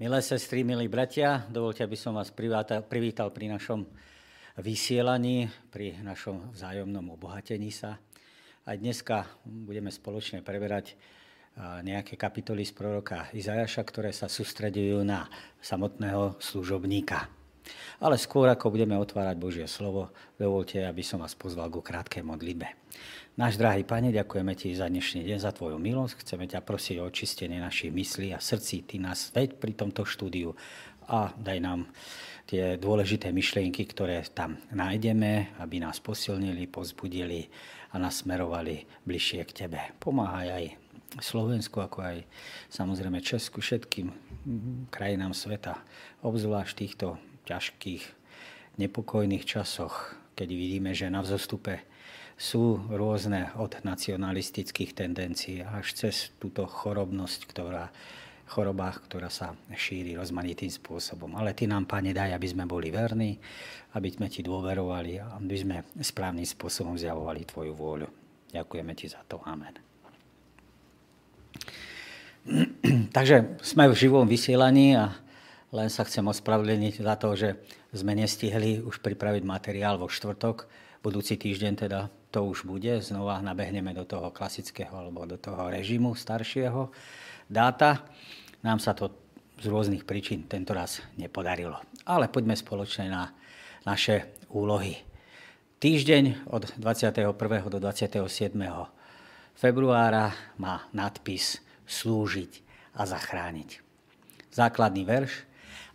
Milé sestry, milí bratia, dovolte, aby som vás privítal pri našom vysielaní, pri našom vzájomnom obohatení sa. Aj dneska budeme spoločne preberať nejaké kapitoly z proroka Izajaša, ktoré sa sústredujú na samotného služobníka. Ale skôr, ako budeme otvárať Božie slovo, dovolte, aby som vás pozval ku krátkej modlitbe. Náš drahý Pane, ďakujeme Ti za dnešný deň, za Tvoju milosť. Chceme ťa prosiť o očistenie našich myslí a srdcí. Ty nás veď pri tomto štúdiu a daj nám tie dôležité myšlienky, ktoré tam nájdeme, aby nás posilnili, pozbudili a nás smerovali bližšie k Tebe. Pomáhaj aj Slovensku, ako aj samozrejme Česku, všetkým krajinám sveta, obzvlášť týchto ťažkých, nepokojných časoch, keď vidíme, že na vzostupe sú rôzne od nacionalistických tendencií až cez túto chorobnosť, ktorá, chorobách, ktorá sa šíri rozmanitým spôsobom. Ale Ty nám, Pane, daj, aby sme boli verní, aby sme Ti dôverovali a aby sme správnym spôsobom zjavovali Tvoju vôľu. Ďakujeme Ti za to. Amen. Takže sme v živom vysielaní a len sa chcem ospravedlniť za to, že sme nestihli už pripraviť materiál vo štvrtok, budúci týždeň teda to už bude. Znova nabehneme do toho klasického alebo do toho režimu staršieho dáta. Nám sa to z rôznych príčin tento raz nepodarilo. Ale poďme spoločne na naše úlohy. Týždeň od 21. do 27. februára má nadpis Slúžiť a zachrániť. Základný verš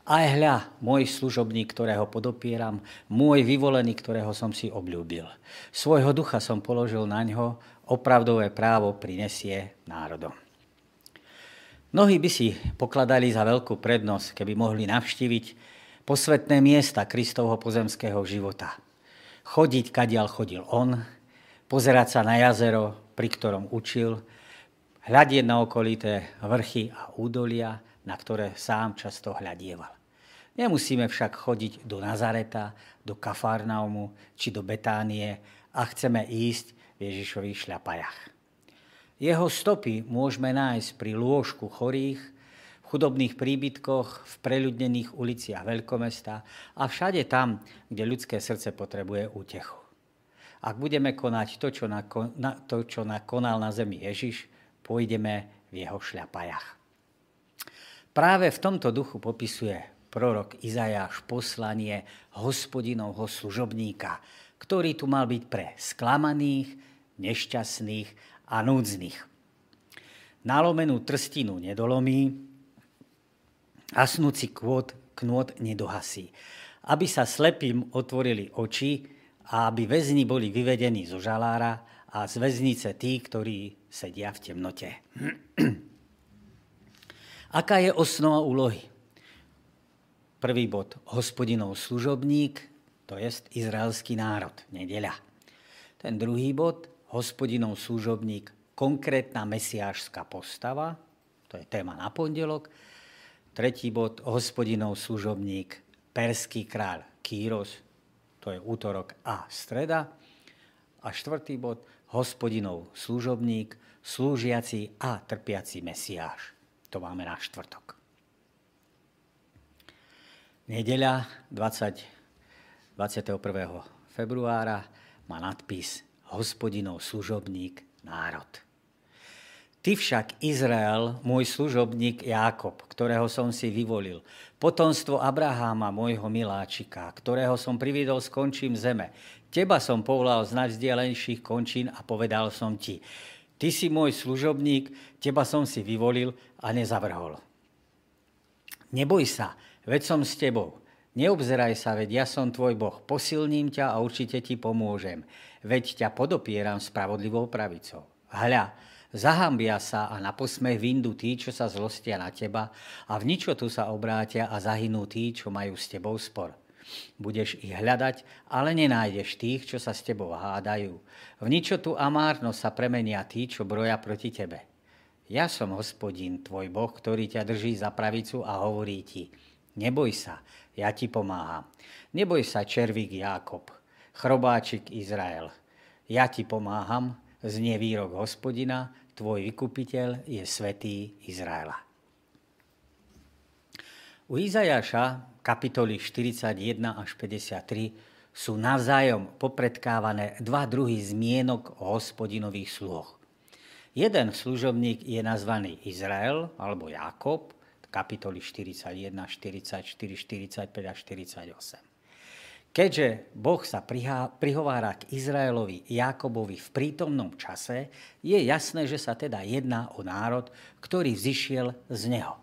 aj hľa, môj služobník, ktorého podopieram, môj vyvolený, ktorého som si obľúbil. Svojho ducha som položil na ňo, opravdové právo prinesie národom. Mnohí by si pokladali za veľkú prednosť, keby mohli navštíviť posvetné miesta Kristovho pozemského života. Chodiť, kadiaľ chodil on, pozerať sa na jazero, pri ktorom učil, hľadieť na okolité vrchy a údolia, na ktoré sám často hľadieval. Nemusíme však chodiť do Nazareta, do Kafarnaumu či do Betánie a chceme ísť v Ježišových šľapajach. Jeho stopy môžeme nájsť pri lôžku chorých, v chudobných príbytkoch, v preľudnených uliciach veľkomesta a všade tam, kde ľudské srdce potrebuje útechu. Ak budeme konať to, čo, na, to, čo nakonal na zemi Ježiš, pôjdeme v jeho šľapajach. Práve v tomto duchu popisuje prorok Izajáš poslanie hospodinovho služobníka, ktorý tu mal byť pre sklamaných, nešťastných a núdznych. Nalomenú trstinu nedolomí, asnúci kvôd knôt nedohasí, aby sa slepým otvorili oči a aby väzni boli vyvedení zo žalára a z väznice tí, ktorí sedia v temnote. Aká je osnova úlohy? Prvý bod, hospodinov služobník, to je izraelský národ, nedeľa. Ten druhý bod, hospodinov služobník, konkrétna mesiášská postava, to je téma na pondelok. Tretí bod, hospodinov služobník, perský kráľ Kýros, to je útorok a streda. A štvrtý bod, hospodinov služobník, slúžiaci a trpiaci mesiáš. To máme na štvrtok. Nedeľa 20, 21. februára má nadpis Hospodinov služobník národ. Ty však, Izrael, môj služobník Jákob, ktorého som si vyvolil, potomstvo Abraháma, môjho miláčika, ktorého som priviedol s končím zeme. Teba som povolal z najvzdialenších končín a povedal som ti, ty si môj služobník, teba som si vyvolil a nezavrhol. Neboj sa, veď som s tebou. Neobzeraj sa, veď ja som tvoj Boh, posilním ťa a určite ti pomôžem. Veď ťa podopieram spravodlivou pravicou. Hľa, zahambia sa a na posmech vindu tí, čo sa zlostia na teba a v ničotu sa obrátia a zahynú tí, čo majú s tebou spor. Budeš ich hľadať, ale nenájdeš tých, čo sa s tebou hádajú. V ničotu a márno sa premenia tí, čo broja proti tebe. Ja som hospodin, tvoj Boh, ktorý ťa drží za pravicu a hovorí ti, neboj sa, ja ti pomáham. Neboj sa, červík Jákob, chrobáčik Izrael. Ja ti pomáham, znie výrok hospodina, tvoj vykupiteľ je svetý Izraela. U Izajaša kapitoly 41 až 53 sú navzájom popredkávané dva druhy zmienok o hospodinových sluhoch. Jeden služobník je nazvaný Izrael alebo Jakob, kapitoly 41, 44, 45 a 48. Keďže Boh sa prihovára k Izraelovi Jakobovi v prítomnom čase, je jasné, že sa teda jedná o národ, ktorý vzýšiel z neho.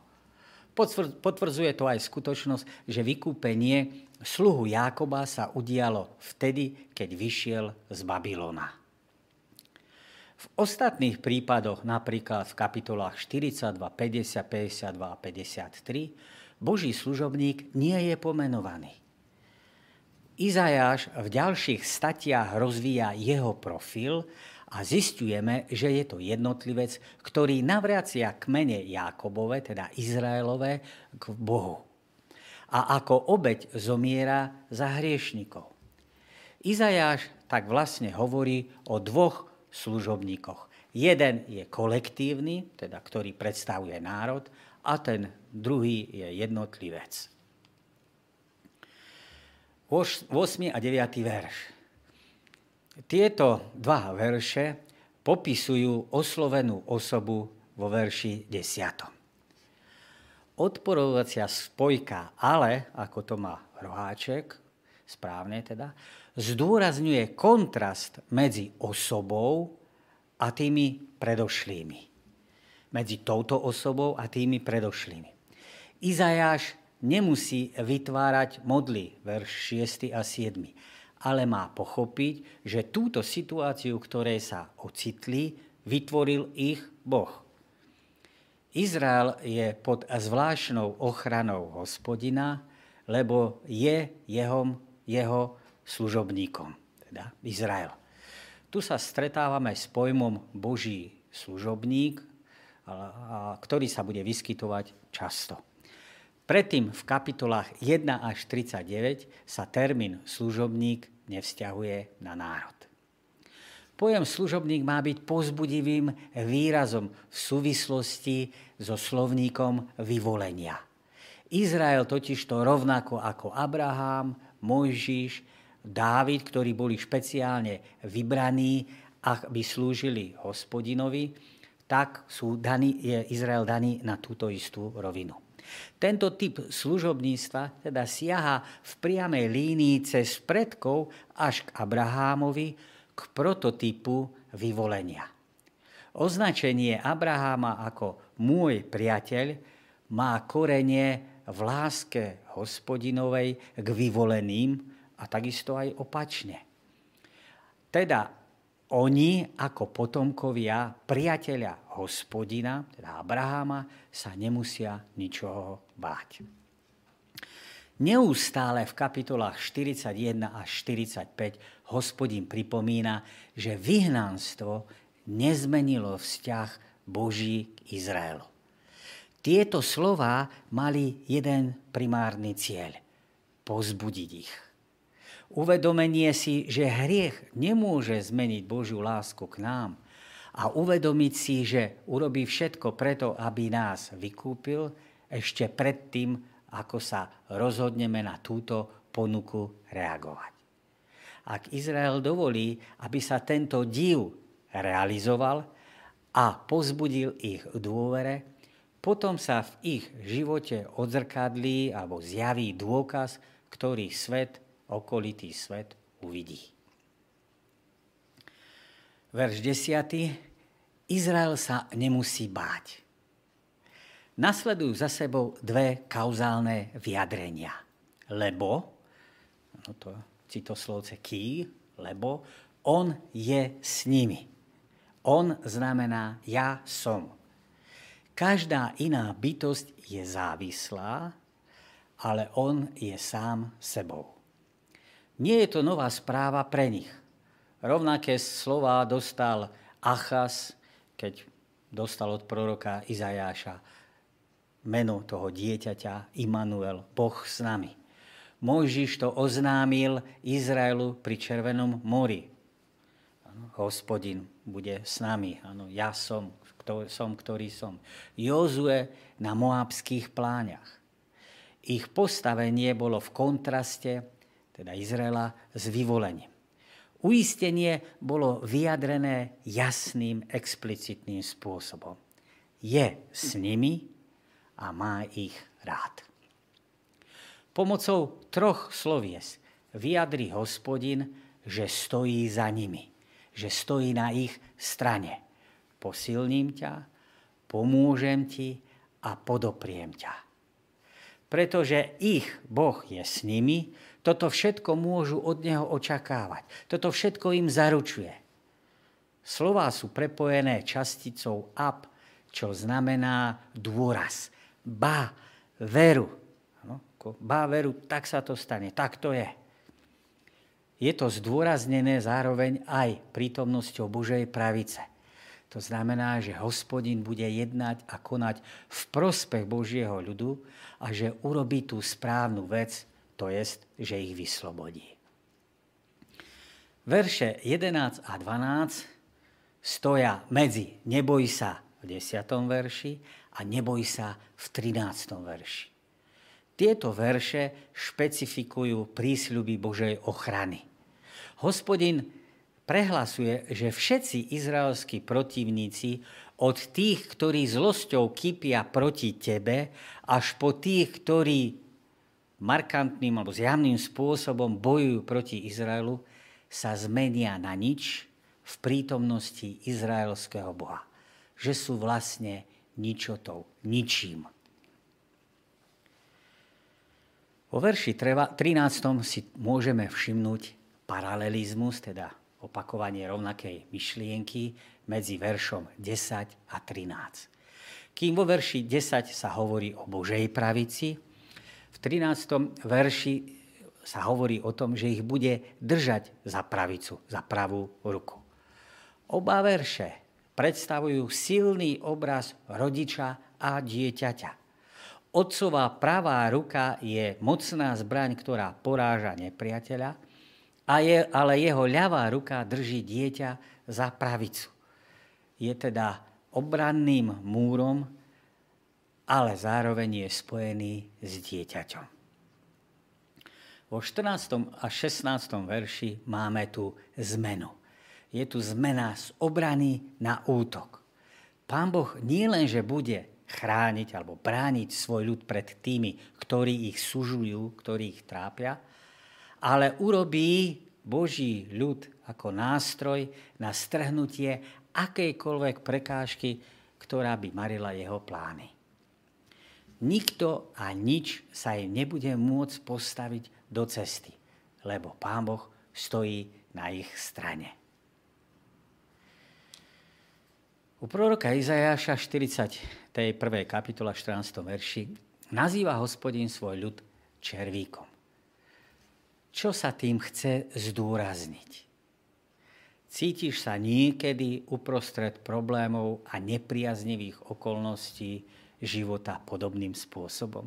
Potvrdzuje to aj skutočnosť, že vykúpenie sluhu Jákoba sa udialo vtedy, keď vyšiel z Babylona. V ostatných prípadoch, napríklad v kapitolách 42, 50, 52 a 53, Boží služobník nie je pomenovaný. Izajáš v ďalších statiach rozvíja jeho profil a zistujeme, že je to jednotlivec, ktorý navracia kmene Jákobove, teda Izraelové, k Bohu. A ako obeď zomiera za hriešnikov. Izajáš tak vlastne hovorí o dvoch služobníkoch. Jeden je kolektívny, teda ktorý predstavuje národ, a ten druhý je jednotlivec. 8. a 9. verš. Tieto dva verše popisujú oslovenú osobu vo verši 10. Odporovacia spojka ale, ako to má roháček, správne teda, zdôrazňuje kontrast medzi osobou a tými predošlými. Medzi touto osobou a tými predošlými. Izajáš nemusí vytvárať modly, verš 6 a 7 ale má pochopiť, že túto situáciu, ktorej sa ocitli, vytvoril ich Boh. Izrael je pod zvláštnou ochranou hospodina, lebo je jeho, jeho služobníkom, teda Izrael. Tu sa stretávame s pojmom Boží služobník, ktorý sa bude vyskytovať často. Predtým v kapitolách 1 až 39 sa termín služobník nevzťahuje na národ. Pojem služobník má byť pozbudivým výrazom v súvislosti so slovníkom vyvolenia. Izrael totižto rovnako ako Abraham, Mojžiš, Dávid, ktorí boli špeciálne vybraní, aby slúžili hospodinovi, tak sú daní, je Izrael daný na túto istú rovinu. Tento typ služobníctva teda siaha v priamej línii cez predkov až k Abrahámovi, k prototypu vyvolenia. Označenie Abraháma ako môj priateľ má korenie v láske hospodinovej k vyvoleným a takisto aj opačne. Teda oni ako potomkovia priateľa hospodina, teda Abraháma, sa nemusia ničoho báť. Neustále v kapitolách 41 až 45 hospodin pripomína, že vyhnanstvo nezmenilo vzťah Boží k Izraelu. Tieto slová mali jeden primárny cieľ – pozbudiť ich uvedomenie si, že hriech nemôže zmeniť Božiu lásku k nám a uvedomiť si, že urobí všetko preto, aby nás vykúpil ešte predtým, ako sa rozhodneme na túto ponuku reagovať. Ak Izrael dovolí, aby sa tento div realizoval a pozbudil ich dôvere, potom sa v ich živote odzrkadlí alebo zjaví dôkaz, ktorý svet okolitý svet uvidí. Verš 10. Izrael sa nemusí báť. Nasledujú za sebou dve kauzálne vyjadrenia. Lebo, no to citoslovce ký, lebo on je s nimi. On znamená ja som. Každá iná bytosť je závislá, ale on je sám sebou. Nie je to nová správa pre nich. Rovnaké slova dostal Achas, keď dostal od proroka Izajáša meno toho dieťaťa Immanuel, Boh s nami. Mojžiš to oznámil Izraelu pri Červenom mori. Hospodin bude s nami. Ano, ja som, kto, som, ktorý som. Jozue na moabských pláňach. Ich postavenie bolo v kontraste, teda Izraela, s vyvolením. Uistenie bolo vyjadrené jasným, explicitným spôsobom. Je s nimi a má ich rád. Pomocou troch slovies vyjadri hospodin, že stojí za nimi, že stojí na ich strane. Posilním ťa, pomôžem ti a podopriem ťa. Pretože ich Boh je s nimi, toto všetko môžu od Neho očakávať. Toto všetko im zaručuje. Slová sú prepojené časticou ab, čo znamená dôraz. Ba, veru. No, ba, veru, tak sa to stane, tak to je. Je to zdôraznené zároveň aj prítomnosťou Božej pravice. To znamená, že hospodin bude jednať a konať v prospech Božieho ľudu a že urobí tú správnu vec, to jest, že ich vyslobodí. Verše 11 a 12 stoja medzi neboj sa v 10. verši a neboj sa v 13. verši. Tieto verše špecifikujú prísľuby Božej ochrany. Hospodin prehlasuje, že všetci izraelskí protivníci od tých, ktorí zlosťou kypia proti tebe, až po tých, ktorí markantným alebo zjavným spôsobom bojujú proti Izraelu, sa zmenia na nič v prítomnosti izraelského Boha. Že sú vlastne ničotou, ničím. Vo verši 13. si môžeme všimnúť paralelizmus, teda opakovanie rovnakej myšlienky medzi veršom 10 a 13. Kým vo verši 10 sa hovorí o Božej pravici, 13. verši sa hovorí o tom, že ich bude držať za pravicu, za pravú ruku. Oba verše predstavujú silný obraz rodiča a dieťaťa. Otcová pravá ruka je mocná zbraň, ktorá poráža nepriateľa, a je, ale jeho ľavá ruka drží dieťa za pravicu. Je teda obranným múrom, ale zároveň je spojený s dieťaťom. Vo 14. a 16. verši máme tu zmenu. Je tu zmena z obrany na útok. Pán Boh nie že bude chrániť alebo brániť svoj ľud pred tými, ktorí ich sužujú, ktorí ich trápia, ale urobí Boží ľud ako nástroj na strhnutie akejkoľvek prekážky, ktorá by marila jeho plány nikto a nič sa im nebude môcť postaviť do cesty, lebo Pán Boh stojí na ich strane. U proroka Izajáša 40. tej 1. kapitola 14. verši nazýva hospodin svoj ľud červíkom. Čo sa tým chce zdôrazniť? Cítiš sa niekedy uprostred problémov a nepriaznivých okolností, života podobným spôsobom?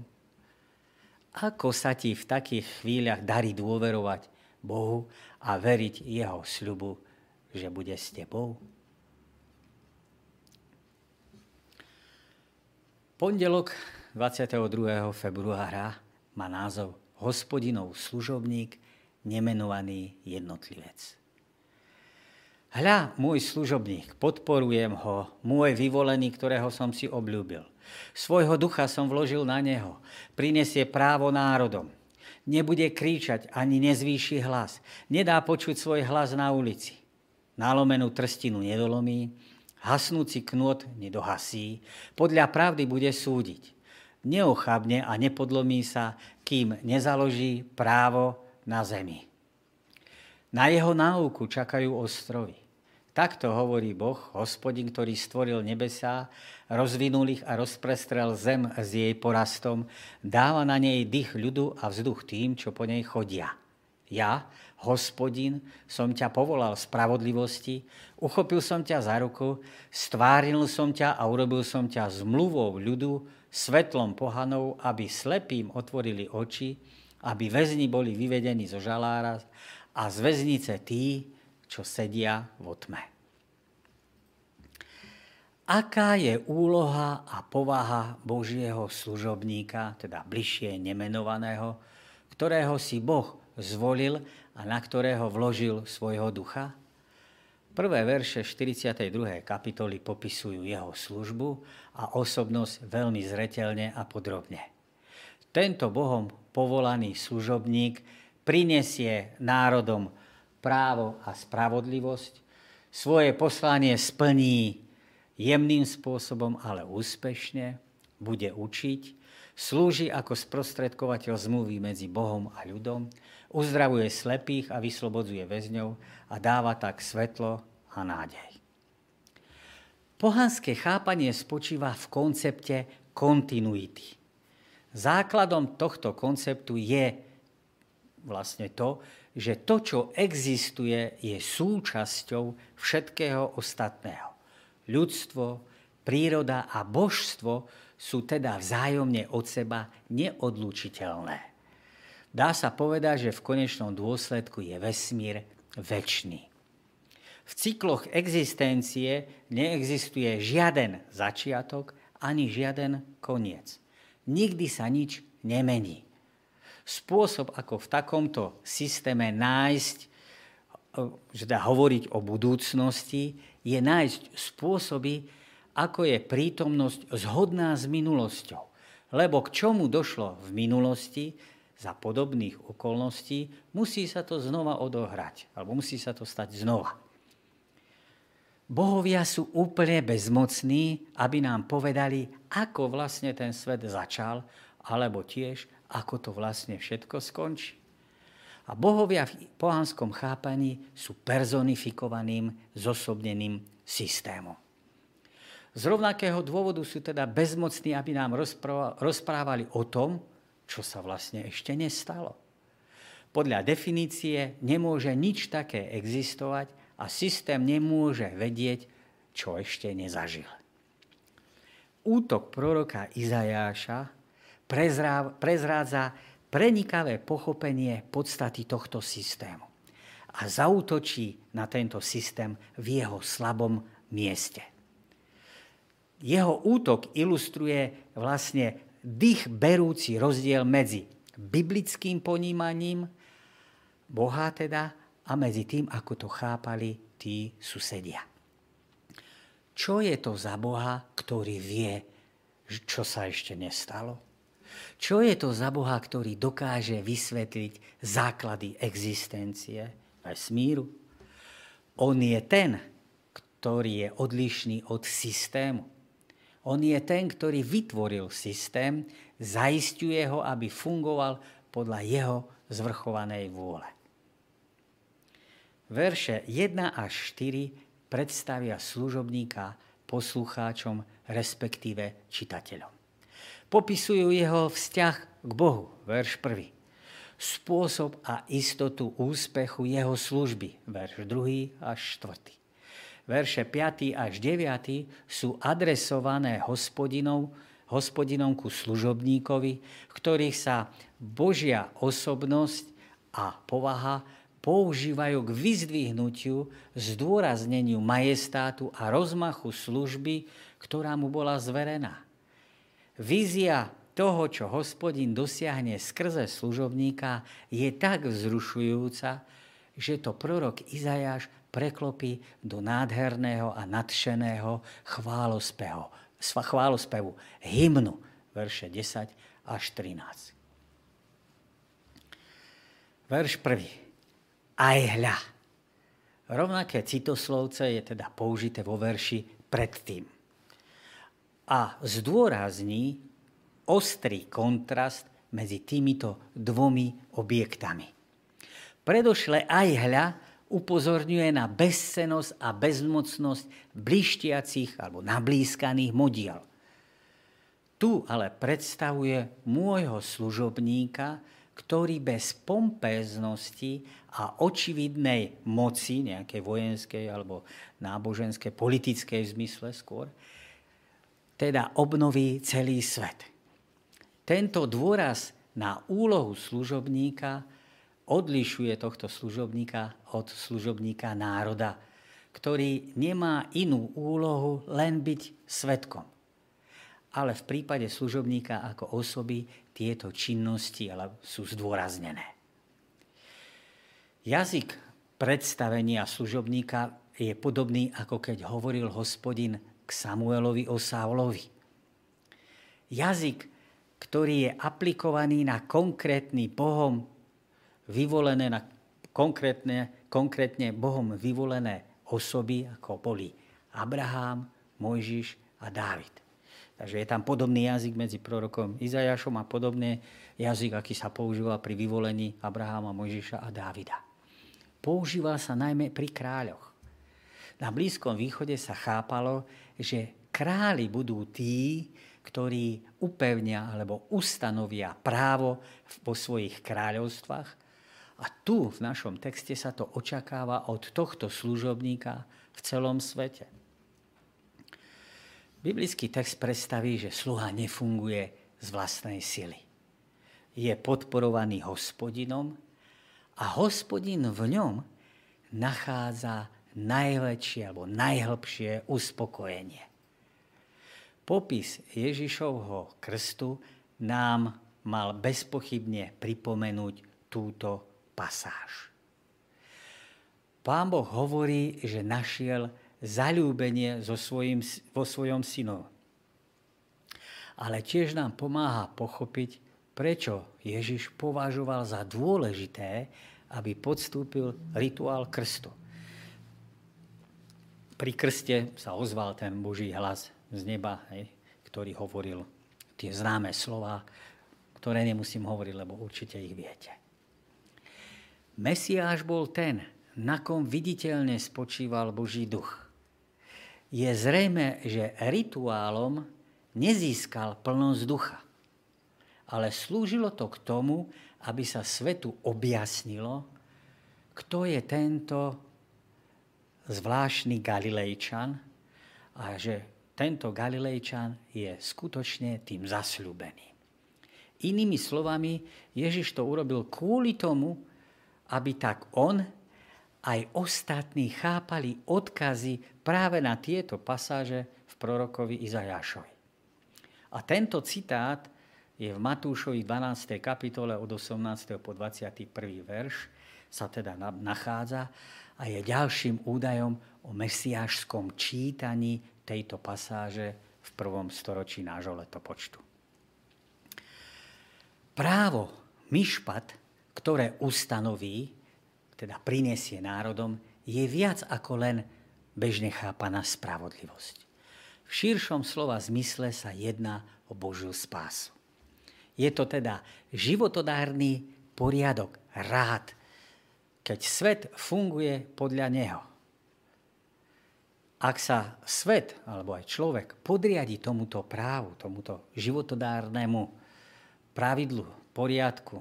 Ako sa ti v takých chvíľach darí dôverovať Bohu a veriť Jeho sľubu, že bude s tebou? Pondelok 22. februára má názov Hospodinov služobník, nemenovaný jednotlivec. Hľa, môj služobník, podporujem ho, môj vyvolený, ktorého som si obľúbil. Svojho ducha som vložil na neho. Prinesie právo národom. Nebude kríčať ani nezvýši hlas. Nedá počuť svoj hlas na ulici. Nalomenú trstinu nedolomí, hasnúci knôt nedohasí, podľa pravdy bude súdiť. Neochabne a nepodlomí sa, kým nezaloží právo na zemi. Na jeho náuku čakajú ostrovy. Takto hovorí Boh, hospodin, ktorý stvoril nebesá, rozvinul ich a rozprestrel zem s jej porastom, dáva na nej dých ľudu a vzduch tým, čo po nej chodia. Ja, hospodin, som ťa povolal spravodlivosti, uchopil som ťa za ruku, stváril som ťa a urobil som ťa zmluvou ľudu, svetlom pohanov, aby slepým otvorili oči, aby väzni boli vyvedení zo žalára a z väznice tí, čo sedia vo tme. aká je úloha a povaha Božieho služobníka, teda bližšie nemenovaného, ktorého si Boh zvolil a na ktorého vložil svojho ducha? Prvé verše 42. kapitoly popisujú jeho službu a osobnosť veľmi zretelne a podrobne. Tento Bohom povolaný služobník prinesie národom právo a spravodlivosť, svoje poslanie splní jemným spôsobom, ale úspešne, bude učiť, slúži ako sprostredkovateľ zmluvy medzi Bohom a ľudom, uzdravuje slepých a vyslobodzuje väzňov a dáva tak svetlo a nádej. Pohanské chápanie spočíva v koncepte kontinuity. Základom tohto konceptu je vlastne to, že to, čo existuje, je súčasťou všetkého ostatného. Ľudstvo, príroda a božstvo sú teda vzájomne od seba neodlučiteľné. Dá sa povedať, že v konečnom dôsledku je vesmír väčší. V cykloch existencie neexistuje žiaden začiatok ani žiaden koniec. Nikdy sa nič nemení. Spôsob, ako v takomto systéme nájsť, že dá hovoriť o budúcnosti, je nájsť spôsoby, ako je prítomnosť zhodná s minulosťou. Lebo k čomu došlo v minulosti, za podobných okolností, musí sa to znova odohrať, alebo musí sa to stať znova. Bohovia sú úplne bezmocní, aby nám povedali, ako vlastne ten svet začal, alebo tiež, ako to vlastne všetko skončí. A bohovia v pohanskom chápaní sú personifikovaným, zosobneným systémom. Z rovnakého dôvodu sú teda bezmocní, aby nám rozprávali o tom, čo sa vlastne ešte nestalo. Podľa definície nemôže nič také existovať a systém nemôže vedieť, čo ešte nezažil. Útok proroka Izajáša prezrádza prenikavé pochopenie podstaty tohto systému a zautočí na tento systém v jeho slabom mieste. Jeho útok ilustruje vlastne dých berúci rozdiel medzi biblickým ponímaním Boha teda a medzi tým, ako to chápali tí susedia. Čo je to za Boha, ktorý vie, čo sa ešte nestalo? Čo je to za Boha, ktorý dokáže vysvetliť základy existencie vesmíru? On je ten, ktorý je odlišný od systému. On je ten, ktorý vytvoril systém, zaistuje ho, aby fungoval podľa jeho zvrchovanej vôle. Verše 1 až 4 predstavia služobníka poslucháčom, respektíve čitateľom. Popisujú jeho vzťah k Bohu, verš 1. Spôsob a istotu úspechu jeho služby, verš 2 až 4 verše 5. až 9. sú adresované hospodinom, hospodinom ku služobníkovi, ktorých sa Božia osobnosť a povaha používajú k vyzdvihnutiu, zdôrazneniu majestátu a rozmachu služby, ktorá mu bola zverená. Vízia toho, čo hospodin dosiahne skrze služobníka, je tak vzrušujúca, že to prorok Izajáš preklopí do nádherného a nadšeného chválospevu, chválospevu hymnu, verše 10 až 13. Verš 1. Aj hľa. Rovnaké citoslovce je teda použité vo verši predtým. A zdôrazní ostrý kontrast medzi týmito dvomi objektami. Predošle aj hľa upozorňuje na bezcenosť a bezmocnosť blištiacich alebo nablískaných modiel. Tu ale predstavuje môjho služobníka, ktorý bez pompéznosti a očividnej moci, nejakej vojenskej alebo náboženskej, politickej v zmysle skôr, teda obnoví celý svet. Tento dôraz na úlohu služobníka odlišuje tohto služobníka od služobníka národa, ktorý nemá inú úlohu len byť svetkom. Ale v prípade služobníka ako osoby tieto činnosti sú zdôraznené. Jazyk predstavenia služobníka je podobný, ako keď hovoril hospodin k Samuelovi o Saulovi. Jazyk, ktorý je aplikovaný na konkrétny Bohom vyvolené, na konkrétne, konkrétne Bohom vyvolené osoby, ako boli Abraham, Mojžiš a Dávid. Takže je tam podobný jazyk medzi prorokom Izajašom a podobný jazyk, aký sa používa pri vyvolení Abrahama, Mojžiša a Dávida. Používal sa najmä pri kráľoch. Na Blízkom východe sa chápalo, že králi budú tí, ktorí upevnia alebo ustanovia právo vo svojich kráľovstvách. A tu v našom texte sa to očakáva od tohto služobníka v celom svete. Biblický text predstaví, že sluha nefunguje z vlastnej sily. Je podporovaný hospodinom a hospodin v ňom nachádza najväčšie alebo najhlbšie uspokojenie. Popis Ježišovho krstu nám mal bezpochybne pripomenúť túto pasáž. Pán Boh hovorí, že našiel zalúbenie vo svojom synu. Ale tiež nám pomáha pochopiť, prečo Ježiš považoval za dôležité, aby podstúpil rituál krstu pri krste sa ozval ten Boží hlas z neba, hej, ktorý hovoril tie známe slova, ktoré nemusím hovoriť, lebo určite ich viete. Mesiáš bol ten, na kom viditeľne spočíval Boží duch. Je zrejme, že rituálom nezískal plnosť ducha, ale slúžilo to k tomu, aby sa svetu objasnilo, kto je tento zvláštny Galilejčan a že tento Galilejčan je skutočne tým zasľúbeným. Inými slovami, Ježiš to urobil kvôli tomu, aby tak on aj ostatní chápali odkazy práve na tieto pasáže v prorokovi Izajášovi. A tento citát je v Matúšovi 12. kapitole od 18. po 21. verš sa teda nachádza a je ďalším údajom o mesiášskom čítaní tejto pasáže v prvom storočí nášho letopočtu. Právo myšpat, ktoré ustanoví, teda prinesie národom, je viac ako len bežne chápaná spravodlivosť. V širšom slova zmysle sa jedná o Božiu spásu. Je to teda životodárny poriadok, rád, keď svet funguje podľa neho. Ak sa svet, alebo aj človek, podriadi tomuto právu, tomuto životodárnemu pravidlu, poriadku,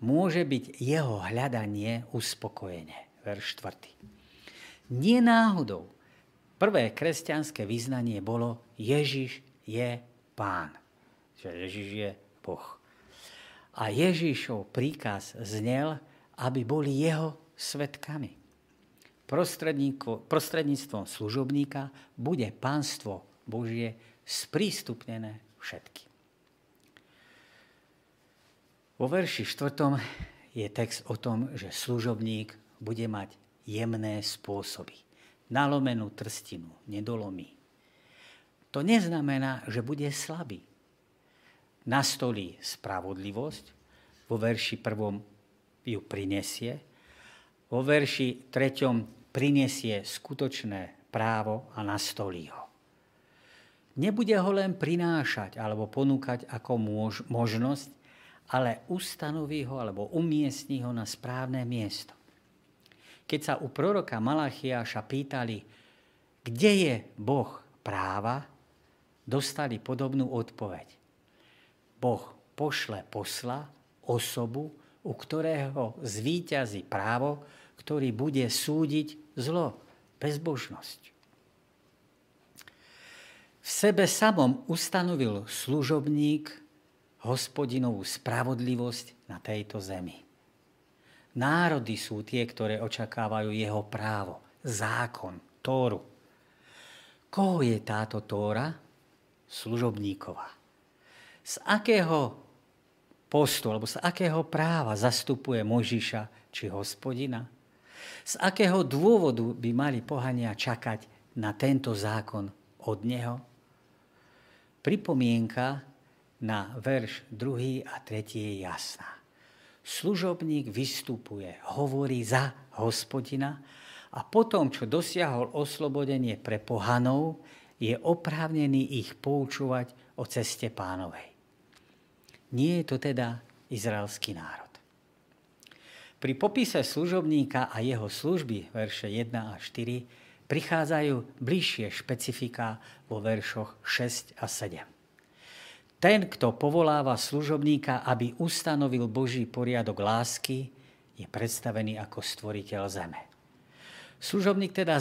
môže byť jeho hľadanie uspokojenie. Verš 4. Nie náhodou prvé kresťanské vyznanie bolo Ježiš je pán. Že Ježiš je Boh. A Ježišov príkaz znel, aby boli jeho svetkami. Prostredníctvom služobníka bude pánstvo Božie sprístupnené všetky. Vo verši 4. je text o tom, že služobník bude mať jemné spôsoby. Nalomenú trstinu, nedolomí. To neznamená, že bude slabý. Nastolí spravodlivosť. Vo verši 1 ju prinesie. Vo verši 3. prinesie skutočné právo a nastolí ho. Nebude ho len prinášať alebo ponúkať ako mož, možnosť, ale ustanoví ho alebo umiestní ho na správne miesto. Keď sa u proroka Malachiáša pýtali, kde je Boh práva, dostali podobnú odpoveď. Boh pošle posla, osobu, u ktorého zvíťazí právo, ktorý bude súdiť zlo, bezbožnosť. V sebe samom ustanovil služobník hospodinovú spravodlivosť na tejto zemi. Národy sú tie, ktoré očakávajú jeho právo, zákon, Tóru. Koho je táto Tóra? Služobníkova. Z akého postu, alebo z akého práva zastupuje Možiša či hospodina? Z akého dôvodu by mali pohania čakať na tento zákon od neho? Pripomienka na verš 2 a 3 je jasná. Služobník vystupuje, hovorí za hospodina a potom, čo dosiahol oslobodenie pre pohanov, je oprávnený ich poučovať o ceste pánovej. Nie je to teda izraelský národ. Pri popise služobníka a jeho služby, verše 1 a 4, prichádzajú bližšie špecifika vo veršoch 6 a 7. Ten, kto povoláva služobníka, aby ustanovil Boží poriadok lásky, je predstavený ako stvoriteľ zeme. Služobník teda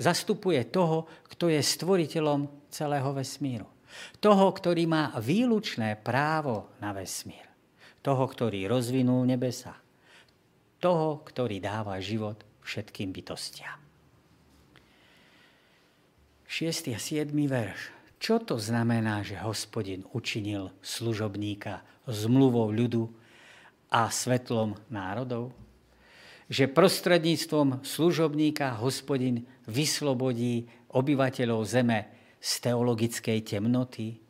zastupuje toho, kto je stvoriteľom celého vesmíru. Toho, ktorý má výlučné právo na vesmír. Toho, ktorý rozvinul nebesa toho, ktorý dáva život všetkým bytostiam. 6. a 7. verš. Čo to znamená, že hospodin učinil služobníka zmluvou ľudu a svetlom národov? Že prostredníctvom služobníka hospodin vyslobodí obyvateľov zeme z teologickej temnoty,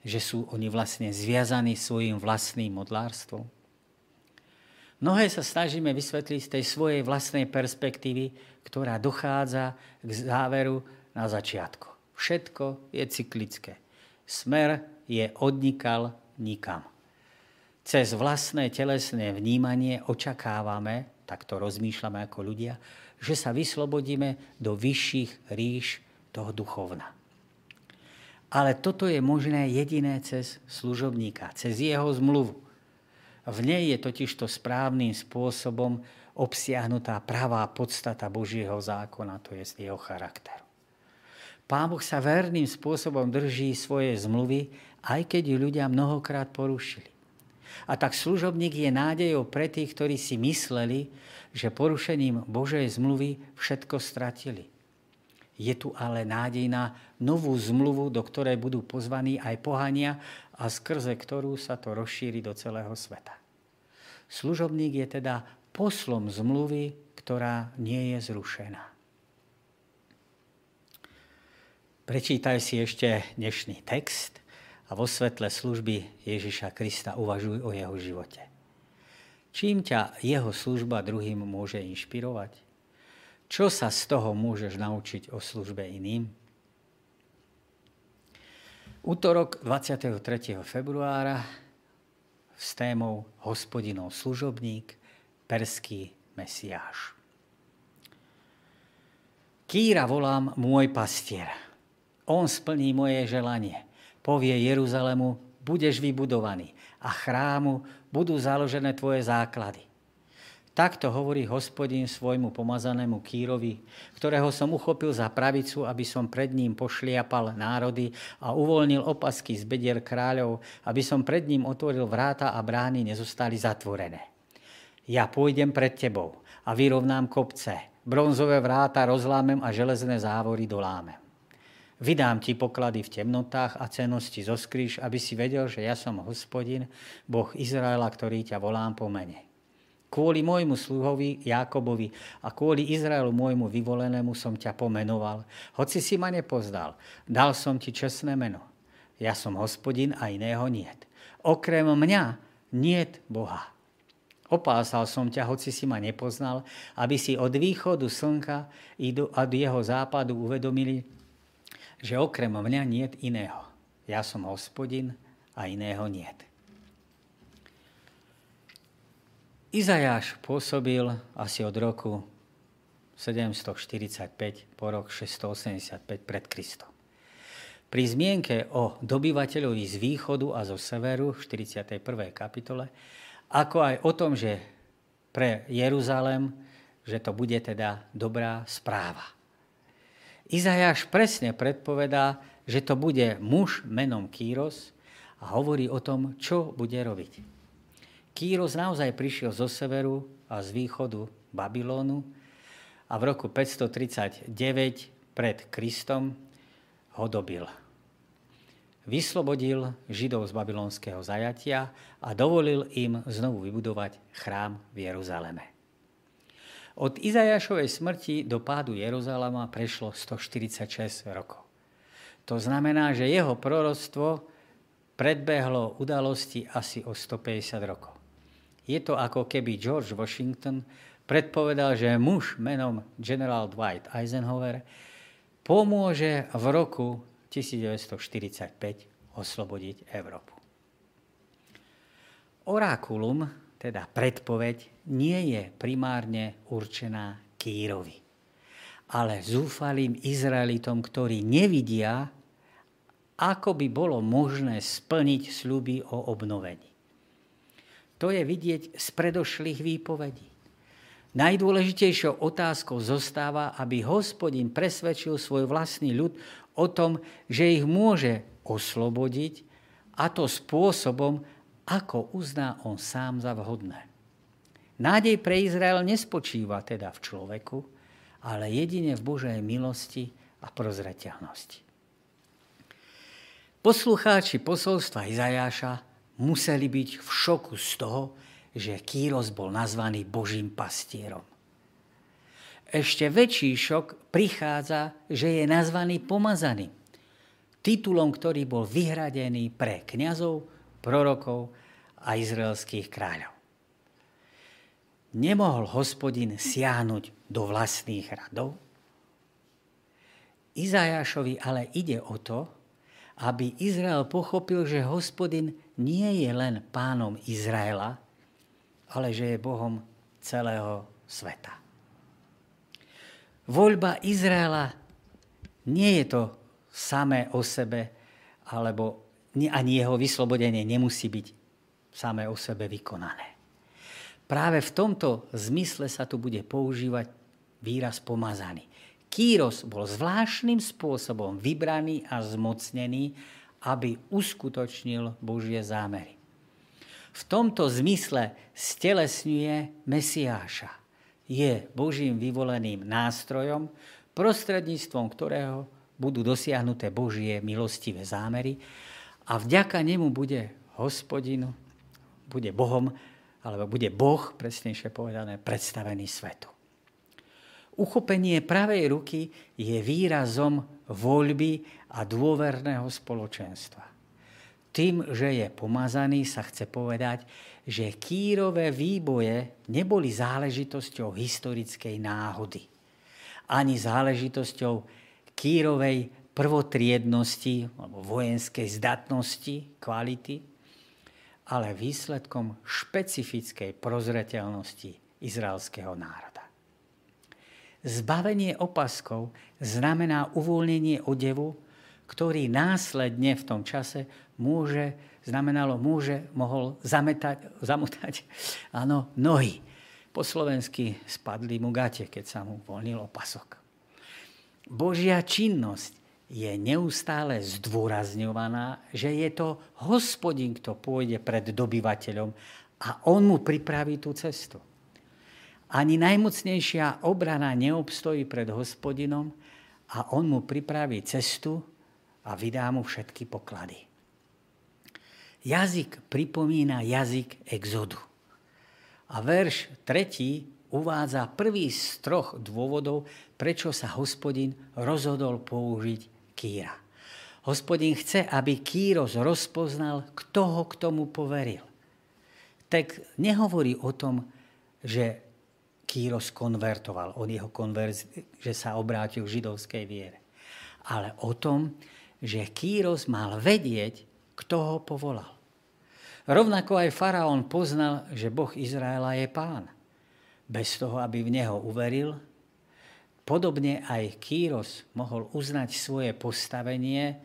že sú oni vlastne zviazaní svojim vlastným modlárstvom? Mnohé sa snažíme vysvetliť z tej svojej vlastnej perspektívy, ktorá dochádza k záveru na začiatku. Všetko je cyklické. Smer je odnikal nikam. Cez vlastné telesné vnímanie očakávame, tak to rozmýšľame ako ľudia, že sa vyslobodíme do vyšších ríš toho duchovna. Ale toto je možné jediné cez služobníka, cez jeho zmluvu. V nej je totižto správnym spôsobom obsiahnutá pravá podstata Božieho zákona, to je jeho charakteru. Pán Boh sa verným spôsobom drží svoje zmluvy, aj keď ju ľudia mnohokrát porušili. A tak služobník je nádejou pre tých, ktorí si mysleli, že porušením Božej zmluvy všetko stratili. Je tu ale nádej na novú zmluvu, do ktorej budú pozvaní aj pohania a skrze ktorú sa to rozšíri do celého sveta. Služobník je teda poslom zmluvy, ktorá nie je zrušená. Prečítaj si ešte dnešný text a vo svetle služby Ježiša Krista uvažuj o jeho živote. Čím ťa jeho služba druhým môže inšpirovať? Čo sa z toho môžeš naučiť o službe iným? Útorok 23. februára s témou Hospodinov služobník, perský mesiáš. Kýra volám môj pastier. On splní moje želanie. Povie Jeruzalému, budeš vybudovaný a chrámu budú založené tvoje základy. Takto hovorí hospodin svojmu pomazanému Kýrovi, ktorého som uchopil za pravicu, aby som pred ním pošliapal národy a uvoľnil opasky z bedier kráľov, aby som pred ním otvoril vráta a brány nezostali zatvorené. Ja pôjdem pred tebou a vyrovnám kopce, bronzové vráta rozlámem a železné závory dolámem. Vydám ti poklady v temnotách a cenosti zo skrýš, aby si vedel, že ja som hospodin, Boh Izraela, ktorý ťa volám po mene. Kvôli môjmu sluhovi Jákobovi a kvôli Izraelu môjmu vyvolenému som ťa pomenoval. Hoci si ma nepoznal, dal som ti čestné meno. Ja som hospodin a iného niet. Okrem mňa niet Boha. Opásal som ťa, hoci si ma nepoznal, aby si od východu slnka do, od jeho západu uvedomili, že okrem mňa niet iného. Ja som hospodin a iného niet. Izajáš pôsobil asi od roku 745 po rok 685 pred Kristom. Pri zmienke o dobyvateľovi z východu a zo severu v 41. kapitole, ako aj o tom, že pre Jeruzalem, že to bude teda dobrá správa. Izajáš presne predpovedá, že to bude muž menom Kýros a hovorí o tom, čo bude robiť. Kýros naozaj prišiel zo severu a z východu Babylonu a v roku 539 pred Kristom ho dobil. Vyslobodil Židov z babylonského zajatia a dovolil im znovu vybudovať chrám v Jeruzaleme. Od Izajašovej smrti do pádu Jeruzalema prešlo 146 rokov. To znamená, že jeho proroctvo predbehlo udalosti asi o 150 rokov. Je to ako keby George Washington predpovedal, že muž menom General Dwight Eisenhower pomôže v roku 1945 oslobodiť Európu. Orákulum, teda predpoveď, nie je primárne určená Kýrovi, ale zúfalým Izraelitom, ktorí nevidia, ako by bolo možné splniť sľuby o obnovení. To je vidieť z predošlých výpovedí. Najdôležitejšou otázkou zostáva, aby hospodin presvedčil svoj vlastný ľud o tom, že ich môže oslobodiť a to spôsobom, ako uzná on sám za vhodné. Nádej pre Izrael nespočíva teda v človeku, ale jedine v Božej milosti a prozreteľnosti. Poslucháči posolstva Izajáša museli byť v šoku z toho, že Kýros bol nazvaný Božím pastierom. Ešte väčší šok prichádza, že je nazvaný pomazaný. Titulom, ktorý bol vyhradený pre kňazov, prorokov a izraelských kráľov. Nemohol hospodin siahnuť do vlastných radov? Izajášovi ale ide o to, aby Izrael pochopil, že hospodin nie je len pánom Izraela, ale že je Bohom celého sveta. Voľba Izraela nie je to samé o sebe, alebo ani jeho vyslobodenie nemusí byť samé o sebe vykonané. Práve v tomto zmysle sa tu bude používať výraz pomazaný. Kýros bol zvláštnym spôsobom vybraný a zmocnený, aby uskutočnil Božie zámery. V tomto zmysle stelesňuje Mesiáša. Je Božím vyvoleným nástrojom, prostredníctvom ktorého budú dosiahnuté Božie milostivé zámery a vďaka nemu bude hospodinu, bude Bohom, alebo bude Boh, presnejšie povedané, predstavený svetu. Uchopenie pravej ruky je výrazom voľby a dôverného spoločenstva. Tým, že je pomazaný, sa chce povedať, že kýrové výboje neboli záležitosťou historickej náhody, ani záležitosťou kýrovej prvotriednosti alebo vojenskej zdatnosti, kvality, ale výsledkom špecifickej prozreteľnosti izraelského národa. Zbavenie opaskov znamená uvoľnenie odevu, ktorý následne v tom čase môže, znamenalo, môže, mohol zametať, zamotať áno, nohy. Po slovensky spadli mu gate, keď sa mu uvoľnil opasok. Božia činnosť je neustále zdôrazňovaná, že je to hospodin, kto pôjde pred dobyvateľom a on mu pripraví tú cestu. Ani najmocnejšia obrana neobstojí pred hospodinom a on mu pripraví cestu a vydá mu všetky poklady. Jazyk pripomína jazyk exodu. A verš tretí uvádza prvý z troch dôvodov, prečo sa hospodin rozhodol použiť kýra. Hospodin chce, aby Kýros rozpoznal, kto ho k tomu poveril. Tak nehovorí o tom, že Kýros konvertoval, on jeho konverz, že sa obrátil v židovskej viere. Ale o tom, že Kýros mal vedieť, kto ho povolal. Rovnako aj faraón poznal, že Boh Izraela je pán. Bez toho, aby v neho uveril, podobne aj Kýros mohol uznať svoje postavenie,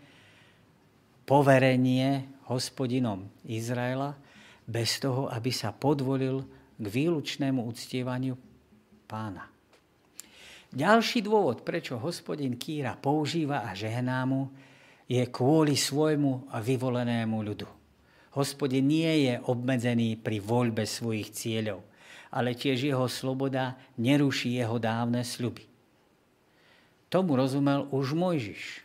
poverenie hospodinom Izraela, bez toho, aby sa podvolil k výlučnému uctievaniu pána. Ďalší dôvod, prečo hospodin Kýra používa a žehná mu, je kvôli svojmu a vyvolenému ľudu. Hospodin nie je obmedzený pri voľbe svojich cieľov, ale tiež jeho sloboda neruší jeho dávne sľuby. Tomu rozumel už Mojžiš.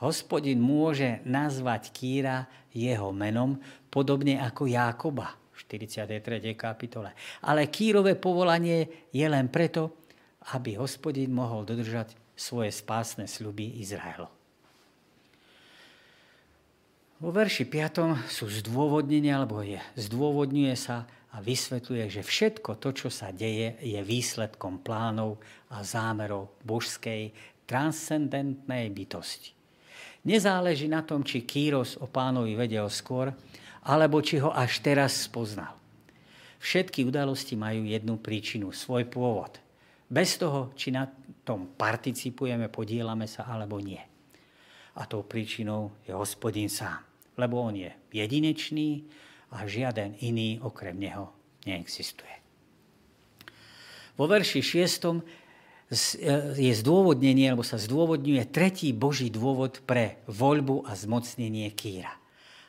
Hospodin môže nazvať Kýra jeho menom, podobne ako Jákoba 43. kapitole. Ale Kírové povolanie je len preto, aby hospodin mohol dodržať svoje spásne sľuby Izraelu. Vo verši 5. sú zdôvodnenia, alebo je, zdôvodňuje sa a vysvetľuje, že všetko to, čo sa deje, je výsledkom plánov a zámerov božskej transcendentnej bytosti. Nezáleží na tom, či Kýros o pánovi vedel skôr, alebo či ho až teraz spoznal. Všetky udalosti majú jednu príčinu, svoj pôvod. Bez toho, či na tom participujeme, podielame sa alebo nie. A tou príčinou je hospodin sám lebo on je jedinečný a žiaden iný okrem neho neexistuje. Vo verši 6 je zdôvodnenie, alebo sa zdôvodňuje tretí Boží dôvod pre voľbu a zmocnenie Kýra.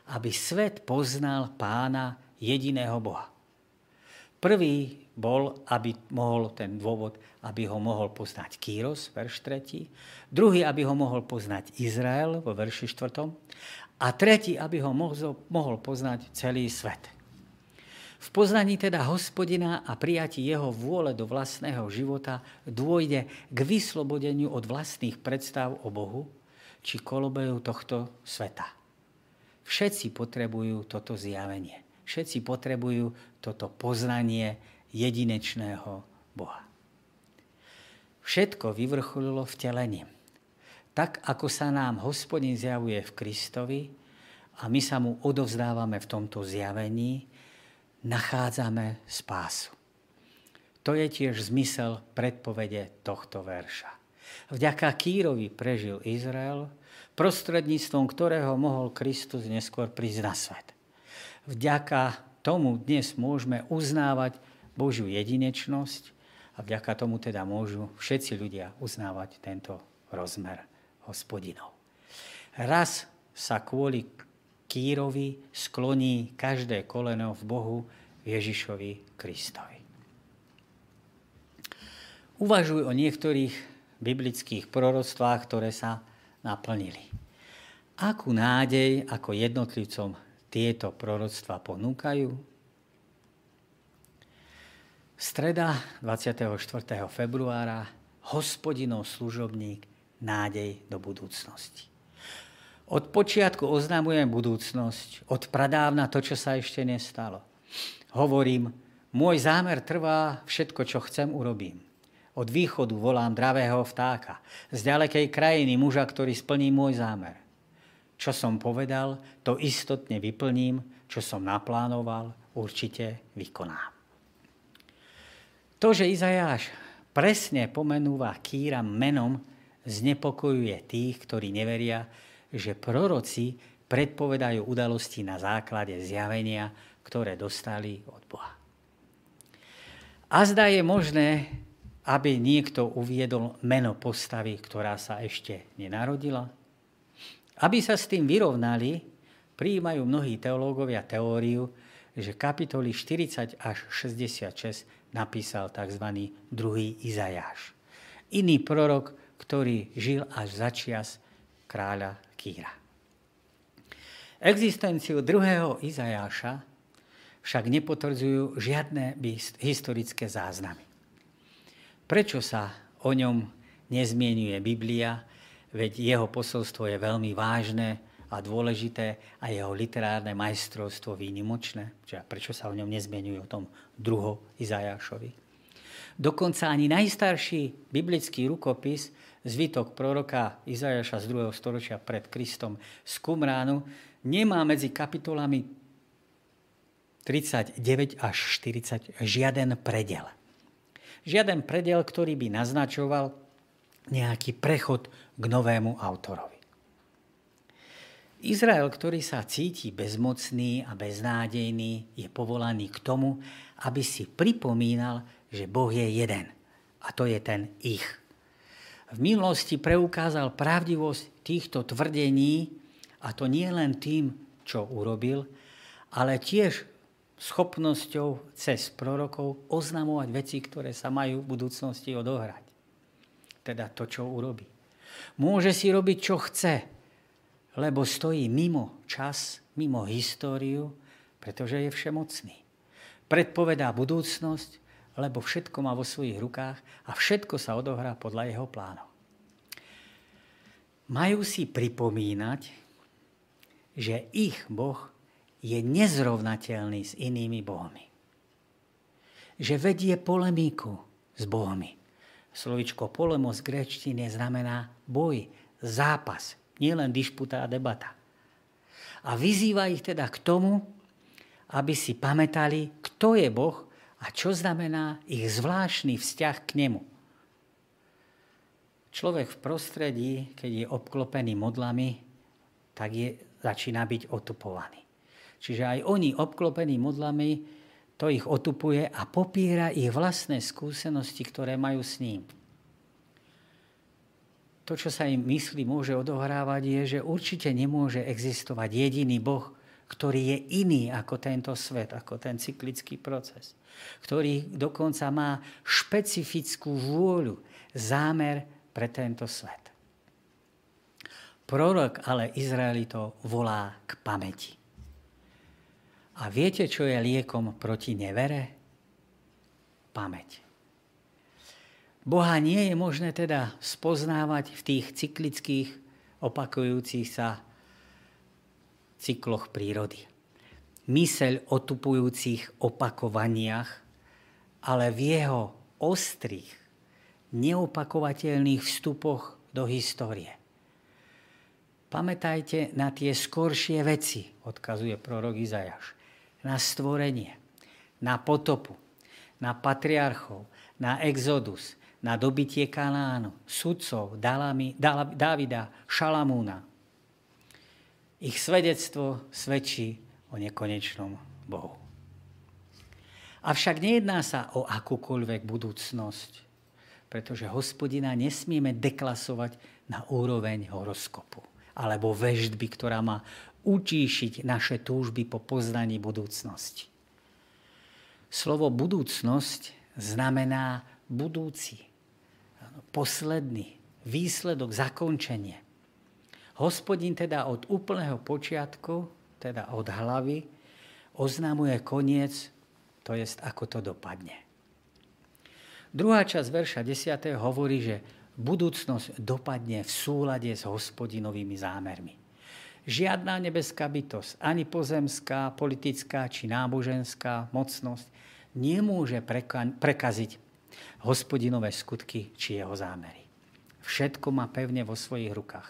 Aby svet poznal pána jediného Boha. Prvý bol, aby mohol ten dôvod, aby ho mohol poznať Kýros, verš 3. Druhý, aby ho mohol poznať Izrael, vo verši 4 a tretí, aby ho mohol poznať celý svet. V poznaní teda hospodina a prijatí jeho vôle do vlastného života dôjde k vyslobodeniu od vlastných predstav o Bohu či kolobeju tohto sveta. Všetci potrebujú toto zjavenie. Všetci potrebujú toto poznanie jedinečného Boha. Všetko vyvrcholilo vtelením tak ako sa nám hospodin zjavuje v Kristovi a my sa mu odovzdávame v tomto zjavení, nachádzame spásu. To je tiež zmysel predpovede tohto verša. Vďaka Kírovi prežil Izrael, prostredníctvom ktorého mohol Kristus neskôr prísť na svet. Vďaka tomu dnes môžeme uznávať Božiu jedinečnosť a vďaka tomu teda môžu všetci ľudia uznávať tento rozmer hospodinov. Raz sa kvôli Kírovi skloní každé koleno v Bohu Ježišovi Kristovi. Uvažuj o niektorých biblických proroctvách, ktoré sa naplnili. Akú nádej ako jednotlivcom tieto proroctva ponúkajú? Streda 24. februára hospodinov služobník nádej do budúcnosti. Od počiatku oznamujem budúcnosť, od pradávna to, čo sa ešte nestalo. Hovorím, môj zámer trvá, všetko, čo chcem, urobím. Od východu volám dravého vtáka, z ďalekej krajiny muža, ktorý splní môj zámer. Čo som povedal, to istotne vyplním, čo som naplánoval, určite vykonám. To, že Izajáš presne pomenúva Kýra menom, znepokojuje tých, ktorí neveria, že proroci predpovedajú udalosti na základe zjavenia, ktoré dostali od Boha. A zdá je možné, aby niekto uviedol meno postavy, ktorá sa ešte nenarodila? Aby sa s tým vyrovnali, prijímajú mnohí teológovia teóriu, že kapitoly 40 až 66 napísal tzv. druhý Izajáš. Iný prorok ktorý žil až za čias kráľa Kýra. Existenciu druhého Izajáša však nepotvrdzujú žiadne historické záznamy. Prečo sa o ňom nezmienuje Biblia, veď jeho posolstvo je veľmi vážne a dôležité a jeho literárne majstrovstvo výnimočné. Čiže prečo sa o ňom nezmienuje o tom druho Izajášovi? Dokonca ani najstarší biblický rukopis zvytok proroka Izajaša z 2. storočia pred Kristom z Kumránu nemá medzi kapitolami 39 až 40 žiaden predel. Žiaden predel, ktorý by naznačoval nejaký prechod k novému autorovi. Izrael, ktorý sa cíti bezmocný a beznádejný, je povolaný k tomu, aby si pripomínal, že Boh je jeden. A to je ten ich v minulosti preukázal pravdivosť týchto tvrdení, a to nie len tým, čo urobil, ale tiež schopnosťou cez prorokov oznamovať veci, ktoré sa majú v budúcnosti odohrať. Teda to, čo urobí. Môže si robiť, čo chce, lebo stojí mimo čas, mimo históriu, pretože je všemocný. Predpovedá budúcnosť, lebo všetko má vo svojich rukách a všetko sa odohrá podľa jeho plánov. Majú si pripomínať, že ich Boh je nezrovnateľný s inými bohmi. Že vedie polemiku s bohmi. Slovičko polemos z gréčtiny znamená boj, zápas, nielen dišputa a debata. A vyzýva ich teda k tomu, aby si pamätali, kto je Boh a čo znamená ich zvláštny vzťah k nemu. Človek v prostredí, keď je obklopený modlami, tak je, začína byť otupovaný. Čiže aj oni obklopení modlami, to ich otupuje a popiera ich vlastné skúsenosti, ktoré majú s ním. To, čo sa im myslí môže odohrávať, je, že určite nemôže existovať jediný Boh, ktorý je iný ako tento svet, ako ten cyklický proces. Ktorý dokonca má špecifickú vôľu, zámer pre tento svet. Prorok ale Izraelito volá k pamäti. A viete, čo je liekom proti nevere? Pamäť. Boha nie je možné teda spoznávať v tých cyklických, opakujúcich sa cykloch prírody. Myseľ otupujúcich opakovaniach, ale v jeho ostrých, neopakovateľných vstupoch do histórie. Pamätajte na tie skoršie veci, odkazuje prorok Izajaš na stvorenie, na potopu, na patriarchov, na exodus, na dobitie Kanánu, sudcov, Davida, Šalamúna. Ich svedectvo svedčí o nekonečnom Bohu. Avšak nejedná sa o akúkoľvek budúcnosť, pretože hospodina nesmieme deklasovať na úroveň horoskopu alebo veždby, ktorá má utíšiť naše túžby po poznaní budúcnosti. Slovo budúcnosť znamená budúci, posledný, výsledok, zakončenie. Hospodin teda od úplného počiatku, teda od hlavy, oznamuje koniec, to je ako to dopadne. Druhá časť verša 10. hovorí, že budúcnosť dopadne v súlade s hospodinovými zámermi. Žiadna nebeská bytosť, ani pozemská, politická či náboženská mocnosť nemôže prekaziť hospodinové skutky či jeho zámery. Všetko má pevne vo svojich rukách.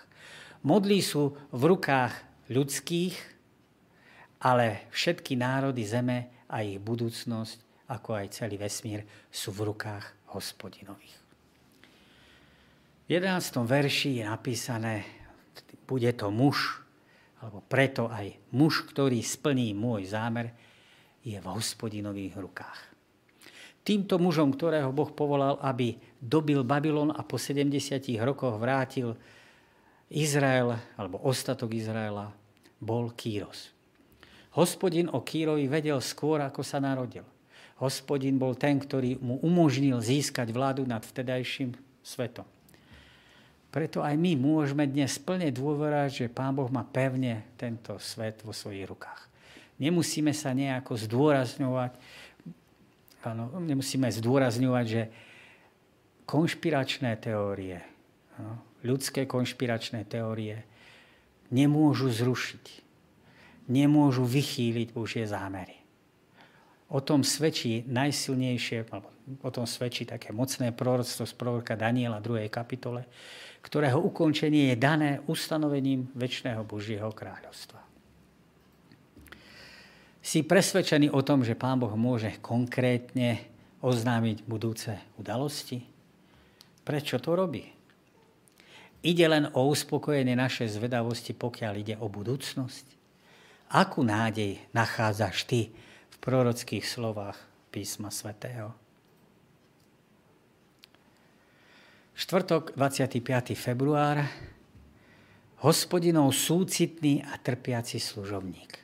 Modlí sú v rukách ľudských, ale všetky národy zeme a ich budúcnosť, ako aj celý vesmír, sú v rukách hospodinových. V 11. verši je napísané, bude to muž, alebo preto aj muž, ktorý splní môj zámer, je v hospodinových rukách. Týmto mužom, ktorého Boh povolal, aby dobil Babylon a po 70 rokoch vrátil Izrael, alebo ostatok Izraela, bol Kýros. Hospodin o Kýrovi vedel skôr, ako sa narodil. Hospodin bol ten, ktorý mu umožnil získať vládu nad vtedajším svetom. Preto aj my môžeme dnes plne dôverať, že Pán Boh má pevne tento svet vo svojich rukách. Nemusíme sa nejako zdôrazňovať, áno, nemusíme zdôrazňovať, že konšpiračné teórie, áno, ľudské konšpiračné teórie nemôžu zrušiť, nemôžu vychýliť Božie zámery. O tom svedčí najsilnejšie, alebo o tom svedčí také mocné proroctvo z proroka Daniela 2. kapitole, ktorého ukončenie je dané ustanovením väčšného Božieho kráľovstva. Si presvedčený o tom, že Pán Boh môže konkrétne oznámiť budúce udalosti? Prečo to robí? Ide len o uspokojenie našej zvedavosti, pokiaľ ide o budúcnosť? Akú nádej nachádzaš ty v prorockých slovách písma svätého? Štvrtok, 25. február, hospodinov súcitný a trpiaci služobník.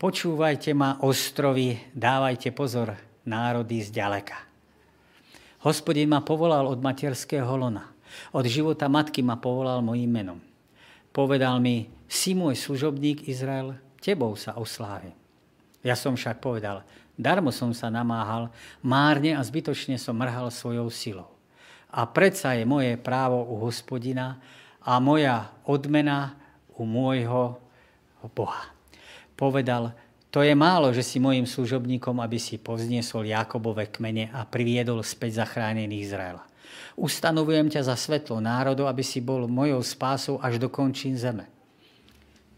Počúvajte ma, ostrovy, dávajte pozor, národy ďaleka. Hospodin ma povolal od materského lona. Od života matky ma povolal mojim menom. Povedal mi, si môj služobník Izrael, tebou sa oslávim. Ja som však povedal, darmo som sa namáhal, márne a zbytočne som mrhal svojou silou. A predsa je moje právo u hospodina a moja odmena u môjho Boha. Povedal, to je málo, že si mojim služobníkom, aby si povzniesol Jakobove kmene a priviedol späť zachránený Izraela. Ustanovujem ťa za svetlo národov, aby si bol mojou spásou až do končín zeme.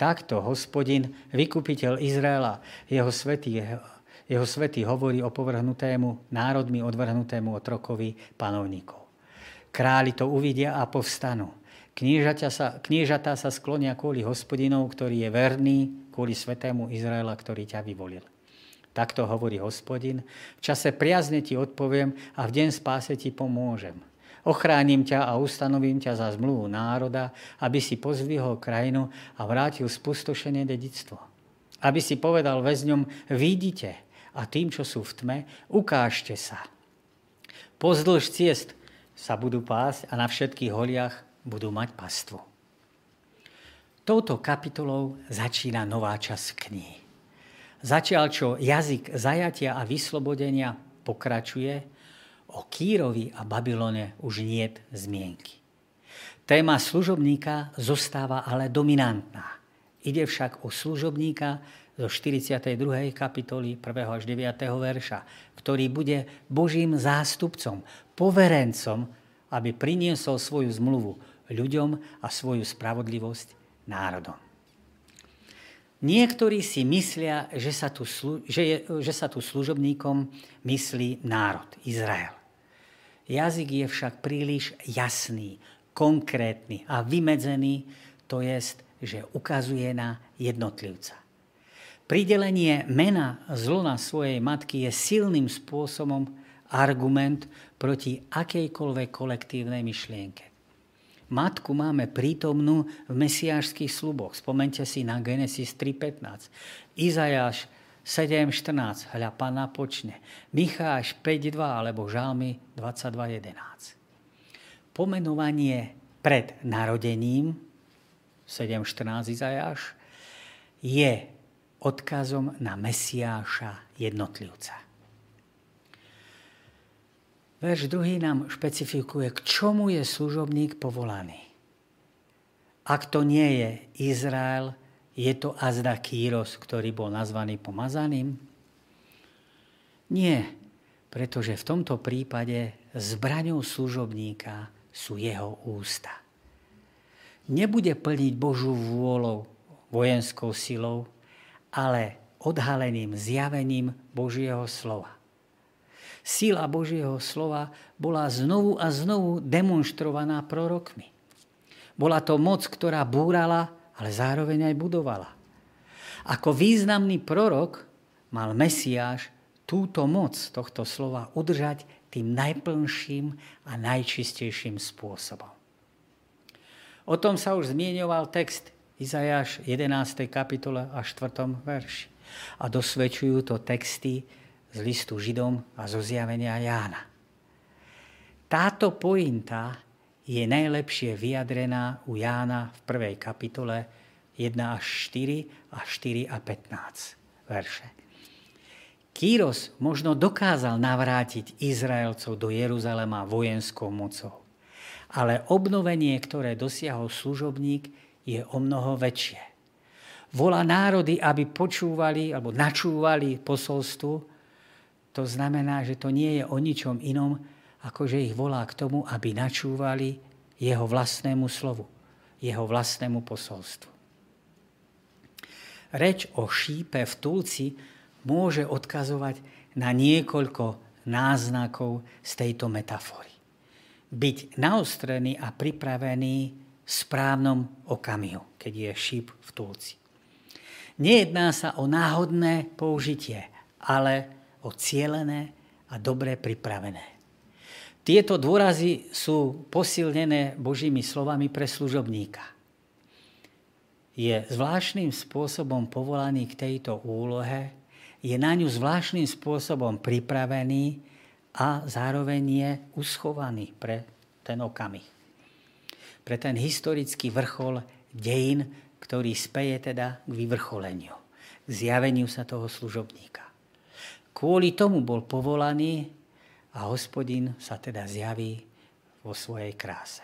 Takto hospodin, vykupiteľ Izraela, jeho svetý, jeho svetý hovorí o povrhnutému, národmi odvrhnutému otrokovi panovníkov. Králi to uvidia a povstanú. Kniežatá sa, sa sklonia kvôli hospodinov, ktorý je verný, kvôli svetému Izraela, ktorý ťa vyvolil. Takto hovorí hospodin. V čase priazne ti odpoviem a v deň spáse ti pomôžem. Ochránim ťa a ustanovím ťa za zmluvu národa, aby si pozvihol krajinu a vrátil spustošené dedictvo. Aby si povedal väzňom, vidíte a tým, čo sú v tme, ukážte sa. Pozdĺž ciest sa budú pásť a na všetkých holiach budú mať pastvu. Touto kapitolou začína nová časť knihy. Začiaľ, čo jazyk zajatia a vyslobodenia pokračuje, o Kýrovi a Babylone už niet zmienky. Téma služobníka zostáva ale dominantná. Ide však o služobníka zo 42. kapitoly 1. až 9. verša, ktorý bude Božím zástupcom, poverencom, aby priniesol svoju zmluvu ľuďom a svoju spravodlivosť národom. Niektorí si myslia, že sa tu, že je, že sa tu služobníkom myslí národ, Izrael. Jazyk je však príliš jasný, konkrétny a vymedzený, to jest, že ukazuje na jednotlivca. Pridelenie mena zlona svojej matky je silným spôsobom argument proti akejkoľvek kolektívnej myšlienke. Matku máme prítomnú v mesiášských sluboch. Spomente si na Genesis 3.15. Izajáš 7.14. Hľa Pana počne. Micháš 5.2 alebo Žalmy 22.11. Pomenovanie pred narodením 7.14 Izajáš je odkazom na Mesiáša jednotlivca. Verš druhý nám špecifikuje, k čomu je služobník povolaný. Ak to nie je Izrael, je to azda Kýros, ktorý bol nazvaný pomazaným? Nie, pretože v tomto prípade zbraňou služobníka sú jeho ústa. Nebude plniť Božú vôľou vojenskou silou, ale odhaleným zjavením Božieho slova sila Božieho slova bola znovu a znovu demonstrovaná prorokmi. Bola to moc, ktorá búrala, ale zároveň aj budovala. Ako významný prorok mal Mesiáš túto moc tohto slova udržať tým najplnším a najčistejším spôsobom. O tom sa už zmienoval text Izajáš 11. kapitole a 4. verši. A dosvedčujú to texty z listu Židom a zo zjavenia Jána. Táto pointa je najlepšie vyjadrená u Jána v prvej kapitole 1 až 4 a 4 a 15 verše. Kýros možno dokázal navrátiť Izraelcov do Jeruzalema vojenskou mocou, ale obnovenie, ktoré dosiahol služobník, je o mnoho väčšie. Volá národy, aby počúvali alebo načúvali posolstvu, to znamená, že to nie je o ničom inom, ako že ich volá k tomu, aby načúvali jeho vlastnému slovu, jeho vlastnému posolstvu. Reč o šípe v tulci môže odkazovať na niekoľko náznakov z tejto metafory. Byť naostrený a pripravený v správnom okamihu, keď je šíp v tulci. Nejedná sa o náhodné použitie, ale ocielené a dobre pripravené. Tieto dôrazy sú posilnené Božími slovami pre služobníka. je zvláštnym spôsobom povolaný k tejto úlohe, je na ňu zvláštnym spôsobom pripravený a zároveň je uschovaný pre ten okamih. Pre ten historický vrchol dejín, ktorý speje teda k vyvrcholeniu, k zjaveniu sa toho služobníka. Kvôli tomu bol povolaný a hospodin sa teda zjaví vo svojej kráse.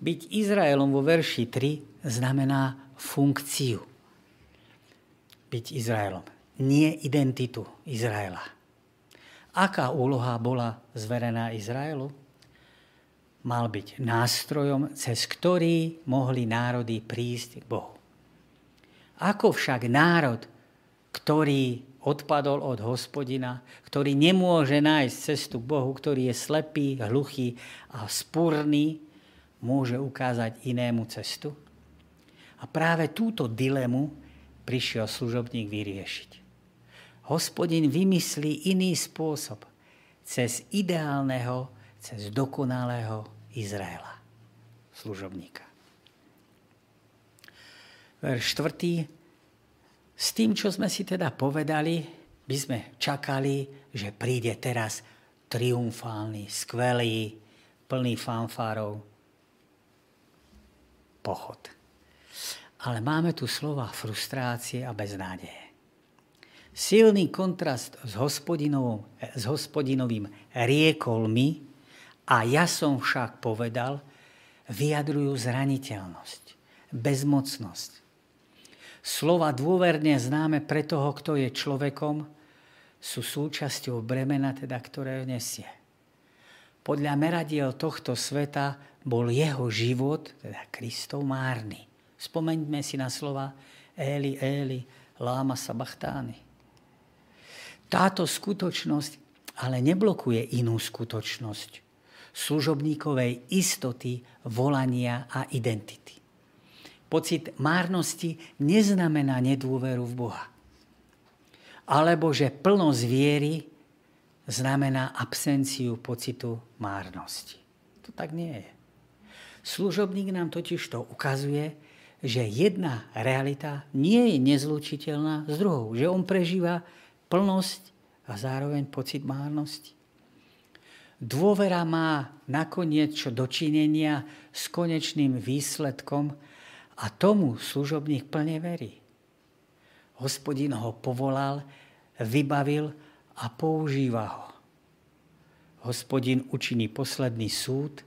Byť Izraelom vo verši 3 znamená funkciu. Byť Izraelom, nie identitu Izraela. Aká úloha bola zverená Izraelu? Mal byť nástrojom, cez ktorý mohli národy prísť k Bohu. Ako však národ, ktorý odpadol od hospodina, ktorý nemôže nájsť cestu k Bohu, ktorý je slepý, hluchý a spúrny, môže ukázať inému cestu? A práve túto dilemu prišiel služobník vyriešiť hospodin vymyslí iný spôsob cez ideálneho, cez dokonalého Izraela, služobníka. Verš 4. S tým, čo sme si teda povedali, by sme čakali, že príde teraz triumfálny, skvelý, plný fanfárov pochod. Ale máme tu slova frustrácie a beznádeje silný kontrast s, s hospodinovým riekol mi a ja som však povedal, vyjadrujú zraniteľnosť, bezmocnosť. Slova dôverne známe pre toho, kto je človekom, sú súčasťou bremena, teda, ktoré nesie. Podľa meradiel tohto sveta bol jeho život, teda Kristov, márny. Spomeňme si na slova Eli, Eli, láma sabachtány. Táto skutočnosť ale neblokuje inú skutočnosť služobníkovej istoty, volania a identity. Pocit márnosti neznamená nedôveru v Boha. Alebo že plnosť viery znamená absenciu pocitu márnosti. To tak nie je. Služobník nám totiž to ukazuje, že jedna realita nie je nezlučiteľná s druhou. Že on prežíva plnosť a zároveň pocit márnosti. Dôvera má nakoniec čo dočinenia s konečným výsledkom a tomu služobník plne verí. Hospodin ho povolal, vybavil a používa ho. Hospodin učiní posledný súd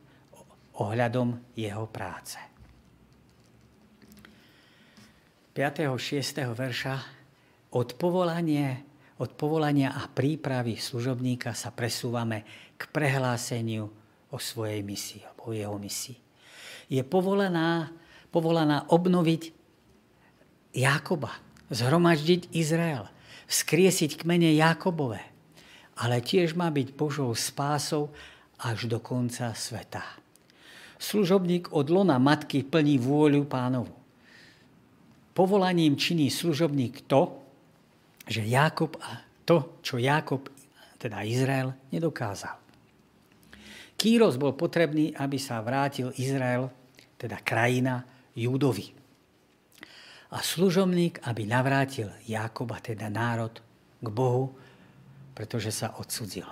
ohľadom jeho práce. 5. 6. verša od povolania od povolania a prípravy služobníka sa presúvame k prehláseniu o svojej misii, o jeho misii. Je povolaná, povolaná obnoviť Jakoba, zhromaždiť Izrael, vzkriesiť kmene Jakobové, ale tiež má byť Božou spásou až do konca sveta. Služobník od lona matky plní vôľu pánovu. Povolaním činí služobník to, že Jakob a to, čo Jakob, teda Izrael, nedokázal. Kýros bol potrebný, aby sa vrátil Izrael, teda krajina Júdovi. A služobník, aby navrátil Jakoba, teda národ, k Bohu, pretože sa odsudzil.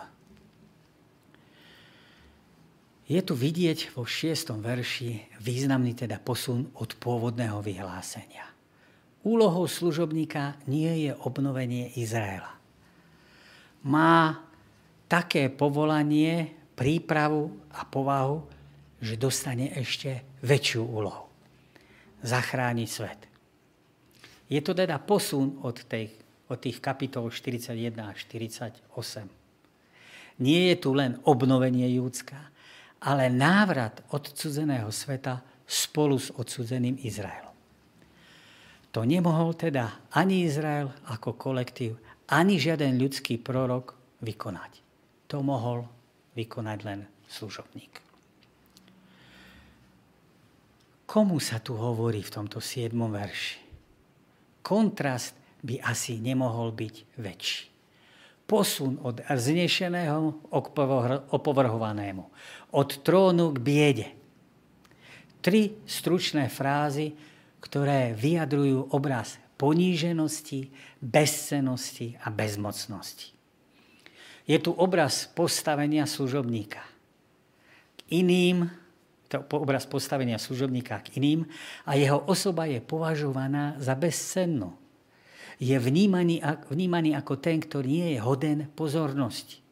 Je tu vidieť vo šiestom verši významný teda posun od pôvodného vyhlásenia. Úlohou služobníka nie je obnovenie Izraela. Má také povolanie, prípravu a povahu, že dostane ešte väčšiu úlohu. Zachrániť svet. Je to teda posun od, tej, od tých kapitol 41 a 48. Nie je tu len obnovenie Júdska, ale návrat odcudzeného sveta spolu s odsudzeným Izraelom. To nemohol teda ani Izrael ako kolektív, ani žiaden ľudský prorok vykonať. To mohol vykonať len služobník. Komu sa tu hovorí v tomto 7. verši? Kontrast by asi nemohol byť väčší. Posun od znešeného k opovrhovanému. Od trónu k biede. Tri stručné frázy, ktoré vyjadrujú obraz poníženosti, bezcenosti a bezmocnosti. Je tu obraz postavenia služobníka k iným, to obraz postavenia služobníka k iným a jeho osoba je považovaná za bezcennú. Je vnímaný, vnímaný ako ten, ktorý nie je hoden pozornosti.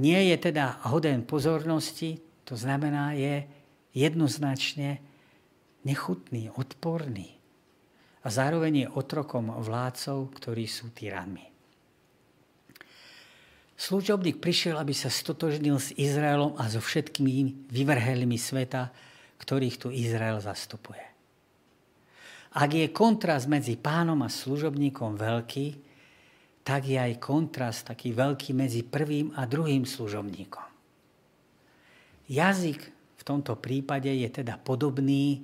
Nie je teda hoden pozornosti, to znamená, je jednoznačne nechutný, odporný. A zároveň je otrokom vládcov, ktorí sú tyranmi. Služobník prišiel, aby sa stotožnil s Izraelom a so všetkými vyvrhelými sveta, ktorých tu Izrael zastupuje. Ak je kontrast medzi pánom a služobníkom veľký, tak je aj kontrast taký veľký medzi prvým a druhým služobníkom. Jazyk v tomto prípade je teda podobný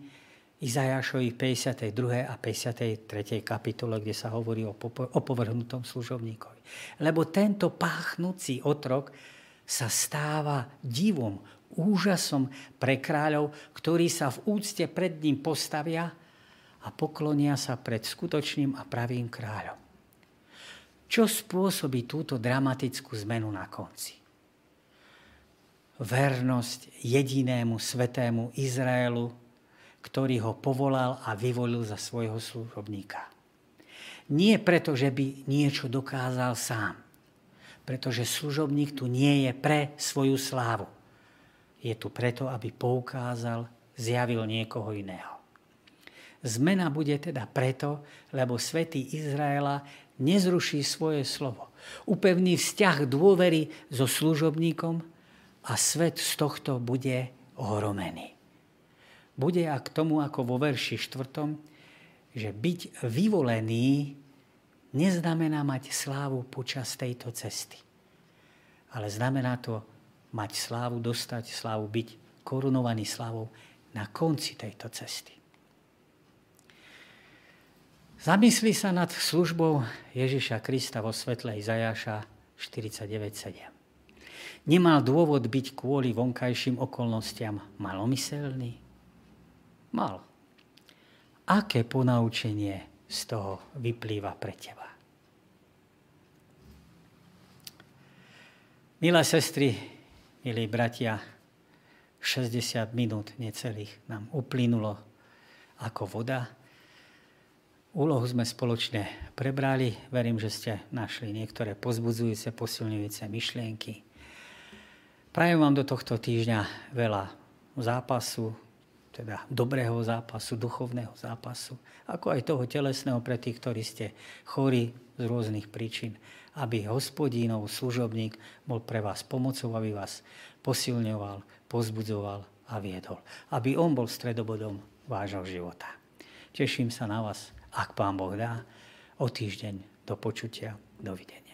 Izajašovi 52. a 53. kapitole, kde sa hovorí o, o povrhnutom služobníkovi. Lebo tento páchnúci otrok sa stáva divom, úžasom pre kráľov, ktorí sa v úcte pred ním postavia a poklonia sa pred skutočným a pravým kráľom. Čo spôsobí túto dramatickú zmenu na konci? Vernosť jedinému svetému Izraelu, ktorý ho povolal a vyvolil za svojho služobníka. Nie preto, že by niečo dokázal sám, pretože služobník tu nie je pre svoju slávu. Je tu preto, aby poukázal, zjavil niekoho iného. Zmena bude teda preto, lebo svätý Izraela nezruší svoje slovo. Upevní vzťah dôvery so služobníkom a svet z tohto bude ohromený bude a k tomu ako vo verši 4, že byť vyvolený neznamená mať slávu počas tejto cesty. Ale znamená to mať slávu, dostať slávu, byť korunovaný slávou na konci tejto cesty. Zamyslí sa nad službou Ježiša Krista vo svetle Izajaša 49.7. Nemal dôvod byť kvôli vonkajším okolnostiam malomyselný? Mal. Aké ponaučenie z toho vyplýva pre teba? Milé sestry, milí bratia, 60 minút necelých nám uplynulo ako voda. Úlohu sme spoločne prebrali. Verím, že ste našli niektoré pozbudzujúce, posilňujúce myšlienky. Prajem vám do tohto týždňa veľa zápasu, teda dobrého zápasu, duchovného zápasu, ako aj toho telesného pre tých, ktorí ste chorí z rôznych príčin, aby hospodínov služobník bol pre vás pomocou, aby vás posilňoval, pozbudzoval a viedol. Aby on bol stredobodom vášho života. Teším sa na vás, ak pán Boh dá, o týždeň do počutia. Dovidenia.